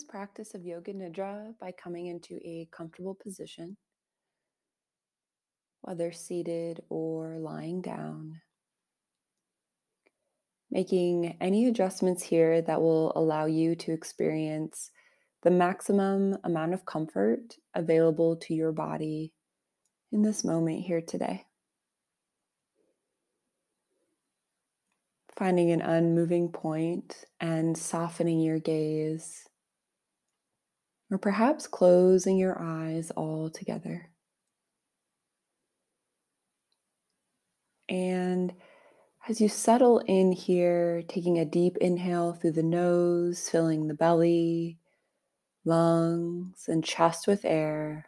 This practice of Yoga Nidra by coming into a comfortable position, whether seated or lying down. Making any adjustments here that will allow you to experience the maximum amount of comfort available to your body in this moment here today. finding an unmoving point and softening your gaze, or perhaps closing your eyes altogether. And as you settle in here, taking a deep inhale through the nose, filling the belly, lungs, and chest with air.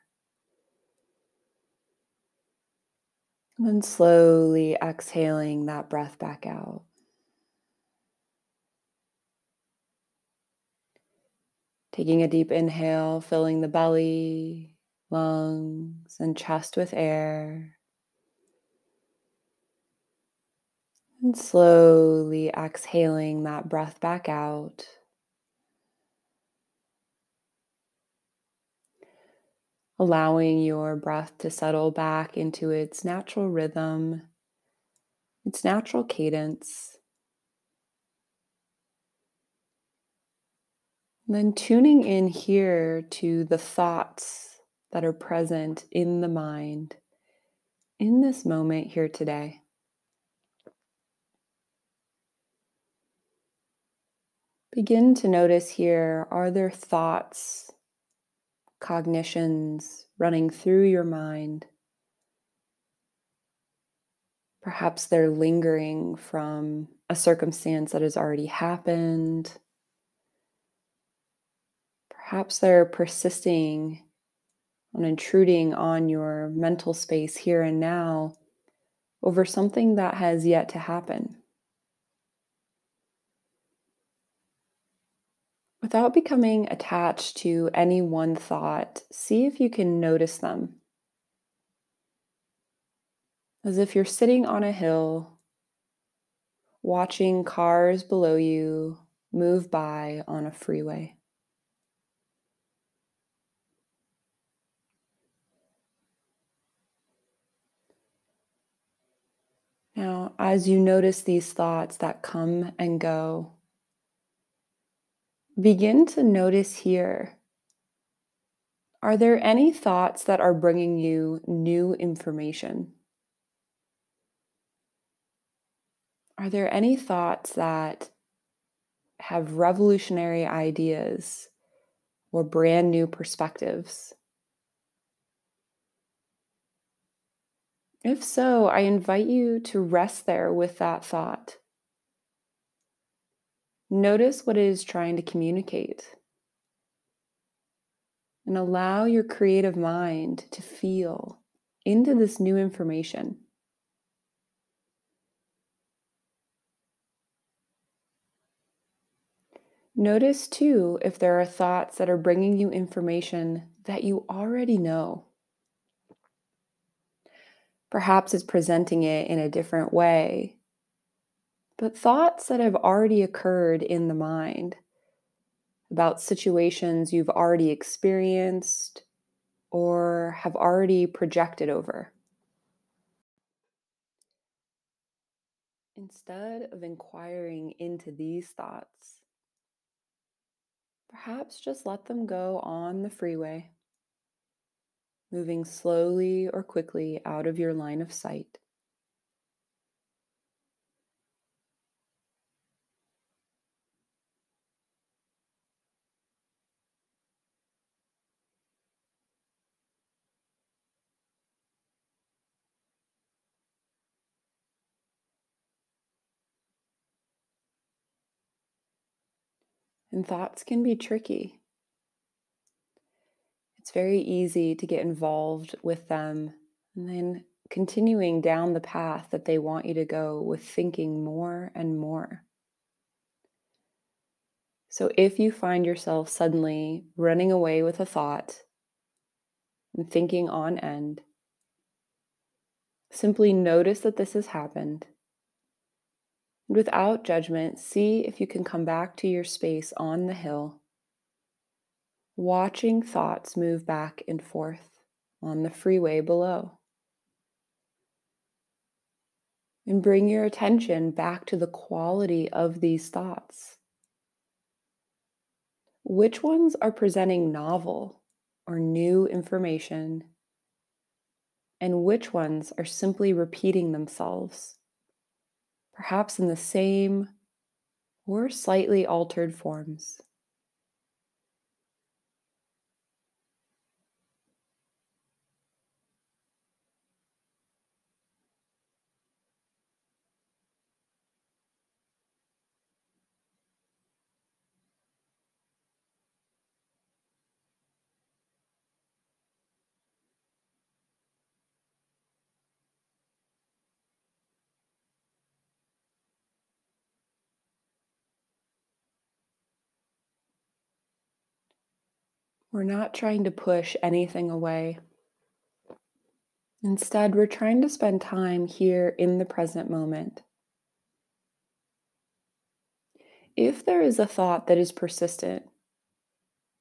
And then slowly exhaling that breath back out. Taking a deep inhale, filling the belly, lungs, and chest with air. And slowly exhaling that breath back out. Allowing your breath to settle back into its natural rhythm, its natural cadence. And then tuning in here to the thoughts that are present in the mind in this moment here today. Begin to notice here are there thoughts, cognitions running through your mind? Perhaps they're lingering from a circumstance that has already happened Perhaps they're persisting and intruding on your mental space here and now over something that has yet to happen. Without becoming attached to any one thought, see if you can notice them. As if you're sitting on a hill, watching cars below you move by on a freeway. Now, as you notice these thoughts that come and go, begin to notice here are there any thoughts that are bringing you new information? Are there any thoughts that have revolutionary ideas or brand new perspectives? If so, I invite you to rest there with that thought. Notice what it is trying to communicate. And allow your creative mind to feel into this new information. Notice too if there are thoughts that are bringing you information that you already know. Perhaps it's presenting it in a different way. But thoughts that have already occurred in the mind about situations you've already experienced or have already projected over. Instead of inquiring into these thoughts, perhaps just let them go on the freeway, moving slowly or quickly out of your line of sight. And thoughts can be tricky. It's very easy to get involved with them and then continuing down the path that they want you to go with thinking more and more. So if you find yourself suddenly running away with a thought and thinking on end, simply notice that this has happened Without judgment, see if you can come back to your space on the hill, watching thoughts move back and forth on the freeway below. And bring your attention back to the quality of these thoughts. Which ones are presenting novel or new information? And which ones are simply repeating themselves? perhaps in the same or slightly altered forms. We're not trying to push anything away. Instead, we're trying to spend time here in the present moment. If there is a thought that is persistent,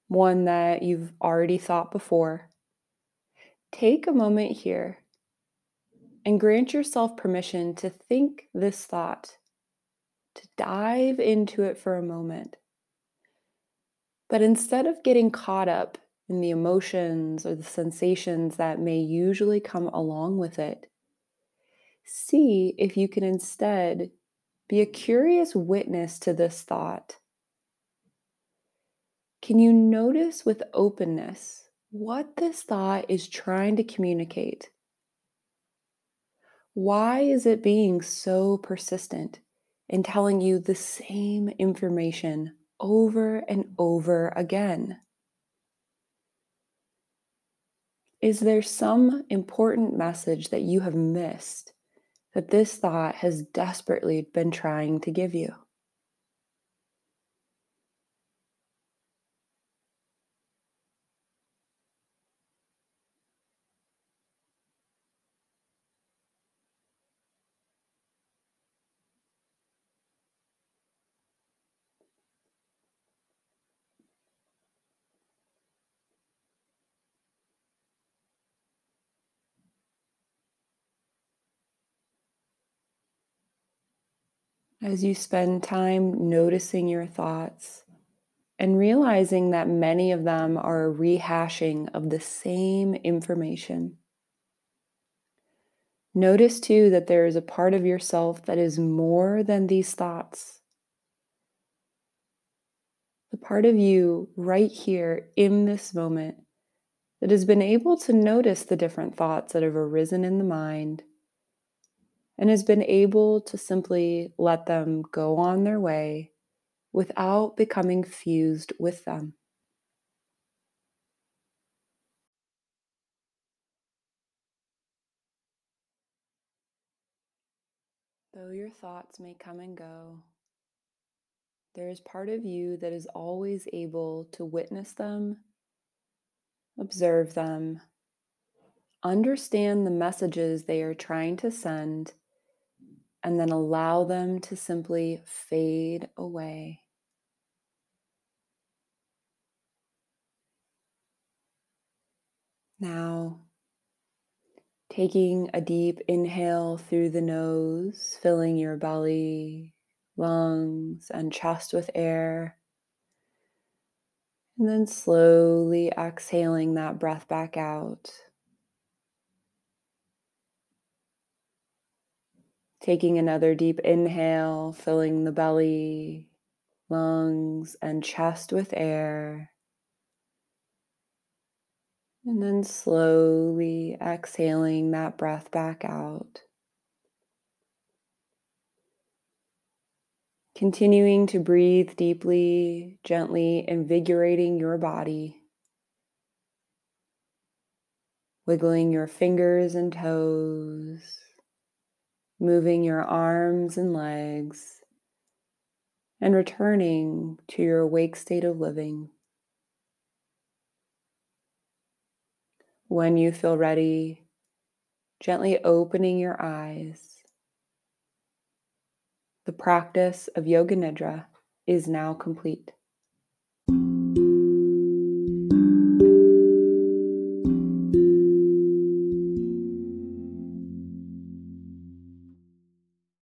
one that you've already thought before, take a moment here and grant yourself permission to think this thought, to dive into it for a moment. But instead of getting caught up in the emotions or the sensations that may usually come along with it, see if you can instead be a curious witness to this thought. Can you notice with openness what this thought is trying to communicate? Why is it being so persistent in telling you the same information over and over again? Is there some important message that you have missed that this thought has desperately been trying to give you? As you spend time noticing your thoughts and realizing that many of them are a rehashing of the same information. Notice too that there is a part of yourself that is more than these thoughts. The part of you right here in this moment that has been able to notice the different thoughts that have arisen in the mind and has been able to simply let them go on their way without becoming fused with them. Though your thoughts may come and go, there is part of you that is always able to witness them, observe them, understand the messages they are trying to send, and then allow them to simply fade away. Now, taking a deep inhale through the nose, filling your belly, lungs, and chest with air. And then slowly exhaling that breath back out. Taking another deep inhale, filling the belly, lungs, and chest with air. And then slowly exhaling that breath back out. Continuing to breathe deeply, gently invigorating your body. Wiggling your fingers and toes, moving your arms and legs, and returning to your awake state of living. When you feel ready, gently opening your eyes the practice of Yoga Nidra is now complete.